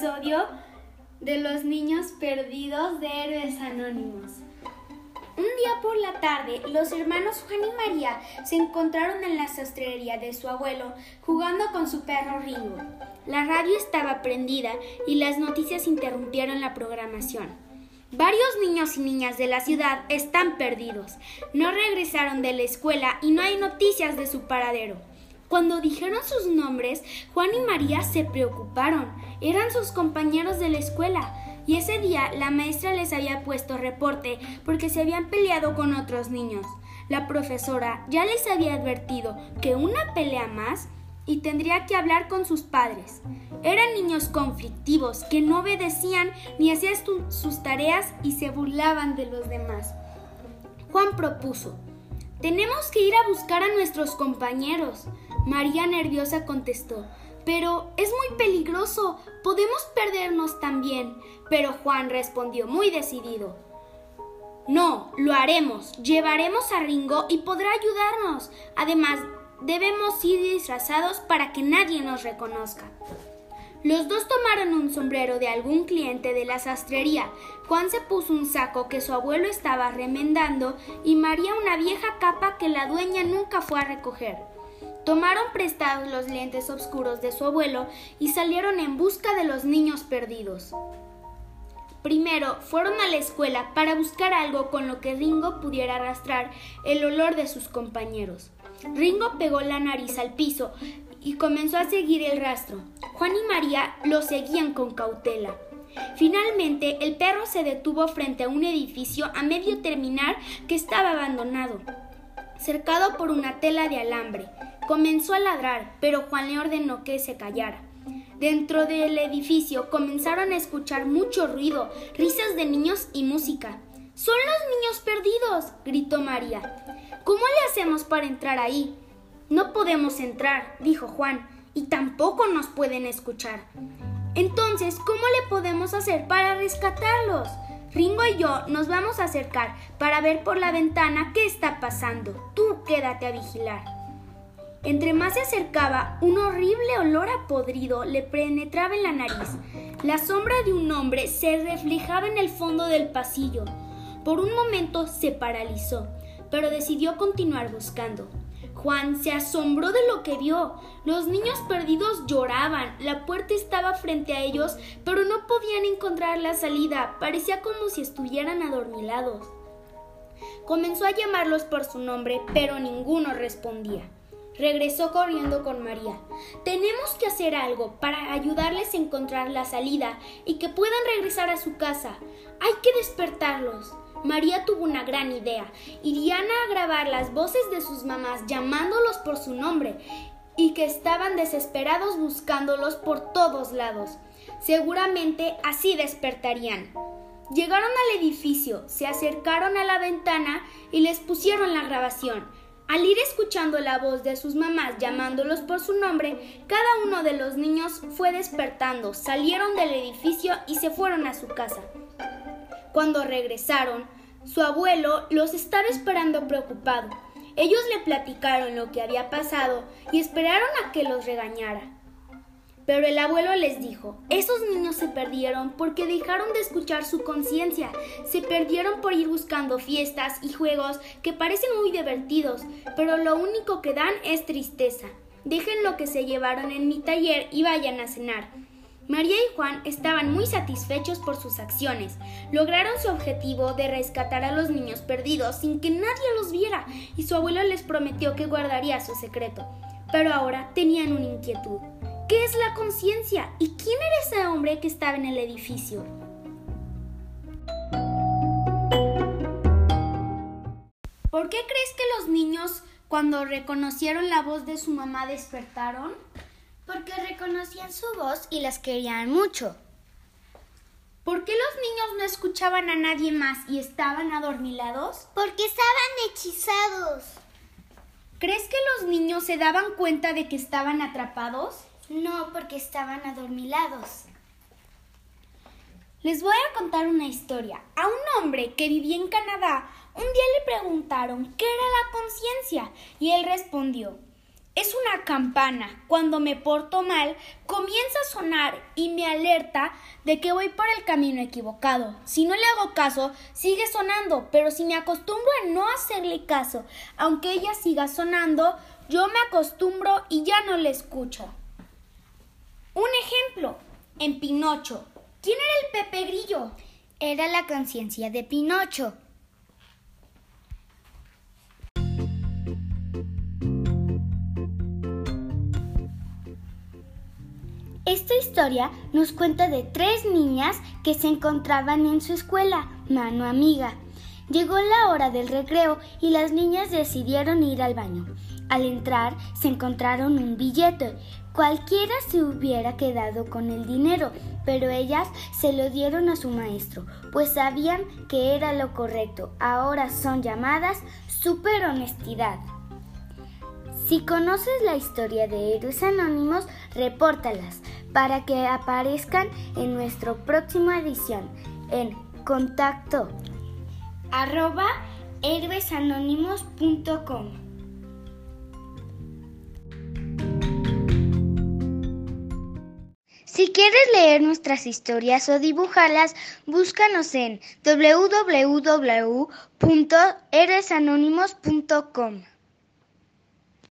episodio de los niños perdidos de Héroes Anónimos. Un día por la tarde, los hermanos Juan y María se encontraron en la sastrería de su abuelo jugando con su perro Ringo. La radio estaba prendida y las noticias interrumpieron la programación. Varios niños y niñas de la ciudad están perdidos. No regresaron de la escuela y no hay noticias de su paradero. Cuando dijeron sus nombres, Juan y María se preocuparon. Eran sus compañeros de la escuela. Y ese día la maestra les había puesto reporte porque se habían peleado con otros niños. La profesora ya les había advertido que una pelea más y tendría que hablar con sus padres. Eran niños conflictivos que no obedecían ni hacían sus tareas y se burlaban de los demás. Juan propuso, tenemos que ir a buscar a nuestros compañeros. María nerviosa contestó, pero es muy peligroso, podemos perdernos también. Pero Juan respondió muy decidido, no, lo haremos, llevaremos a Ringo y podrá ayudarnos. Además, debemos ir disfrazados para que nadie nos reconozca. Los dos tomaron un sombrero de algún cliente de la sastrería. Juan se puso un saco que su abuelo estaba remendando y María una vieja capa que la dueña nunca fue a recoger. Tomaron prestados los lentes oscuros de su abuelo y salieron en busca de los niños perdidos. Primero fueron a la escuela para buscar algo con lo que Ringo pudiera arrastrar el olor de sus compañeros. Ringo pegó la nariz al piso y comenzó a seguir el rastro. Juan y María lo seguían con cautela. Finalmente, el perro se detuvo frente a un edificio a medio terminar que estaba abandonado, cercado por una tela de alambre. Comenzó a ladrar, pero Juan le ordenó que se callara. Dentro del edificio comenzaron a escuchar mucho ruido, risas de niños y música. ¡Son los niños perdidos! gritó María. ¿Cómo le hacemos para entrar ahí? No podemos entrar, dijo Juan, y tampoco nos pueden escuchar. Entonces, ¿cómo le podemos hacer para rescatarlos? Ringo y yo nos vamos a acercar para ver por la ventana qué está pasando. Tú quédate a vigilar. Entre más se acercaba, un horrible olor a podrido le penetraba en la nariz. La sombra de un hombre se reflejaba en el fondo del pasillo. Por un momento se paralizó, pero decidió continuar buscando. Juan se asombró de lo que vio. Los niños perdidos lloraban. La puerta estaba frente a ellos, pero no podían encontrar la salida. Parecía como si estuvieran adormilados. Comenzó a llamarlos por su nombre, pero ninguno respondía. Regresó corriendo con María. Tenemos que hacer algo para ayudarles a encontrar la salida y que puedan regresar a su casa. Hay que despertarlos. María tuvo una gran idea. Irían a grabar las voces de sus mamás llamándolos por su nombre y que estaban desesperados buscándolos por todos lados. Seguramente así despertarían. Llegaron al edificio, se acercaron a la ventana y les pusieron la grabación. Al ir escuchando la voz de sus mamás llamándolos por su nombre, cada uno de los niños fue despertando, salieron del edificio y se fueron a su casa. Cuando regresaron, su abuelo los estaba esperando preocupado. Ellos le platicaron lo que había pasado y esperaron a que los regañara. Pero el abuelo les dijo, esos niños se perdieron porque dejaron de escuchar su conciencia, se perdieron por ir buscando fiestas y juegos que parecen muy divertidos, pero lo único que dan es tristeza. Dejen lo que se llevaron en mi taller y vayan a cenar. María y Juan estaban muy satisfechos por sus acciones. Lograron su objetivo de rescatar a los niños perdidos sin que nadie los viera y su abuelo les prometió que guardaría su secreto. Pero ahora tenían una inquietud. ¿Qué es la conciencia? ¿Y quién era ese hombre que estaba en el edificio? ¿Por qué crees que los niños cuando reconocieron la voz de su mamá despertaron? Porque reconocían su voz y las querían mucho. ¿Por qué los niños no escuchaban a nadie más y estaban adormilados? Porque estaban hechizados. ¿Crees que los niños se daban cuenta de que estaban atrapados? No, porque estaban adormilados. Les voy a contar una historia. A un hombre que vivía en Canadá, un día le preguntaron qué era la conciencia y él respondió, Es una campana. Cuando me porto mal, comienza a sonar y me alerta de que voy por el camino equivocado. Si no le hago caso, sigue sonando, pero si me acostumbro a no hacerle caso, aunque ella siga sonando, yo me acostumbro y ya no le escucho. Un ejemplo, en Pinocho. ¿Quién era el Pepe Grillo? Era la conciencia de Pinocho. Esta historia nos cuenta de tres niñas que se encontraban en su escuela, mano amiga. Llegó la hora del recreo y las niñas decidieron ir al baño. Al entrar se encontraron un billete. Cualquiera se hubiera quedado con el dinero, pero ellas se lo dieron a su maestro, pues sabían que era lo correcto. Ahora son llamadas super honestidad. Si conoces la historia de Héroes Anónimos, repórtalas para que aparezcan en nuestra próxima edición en contacto arroba héroesanónimos.com. Si quieres leer nuestras historias o dibujarlas, búscanos en www.héroesanónimos.com.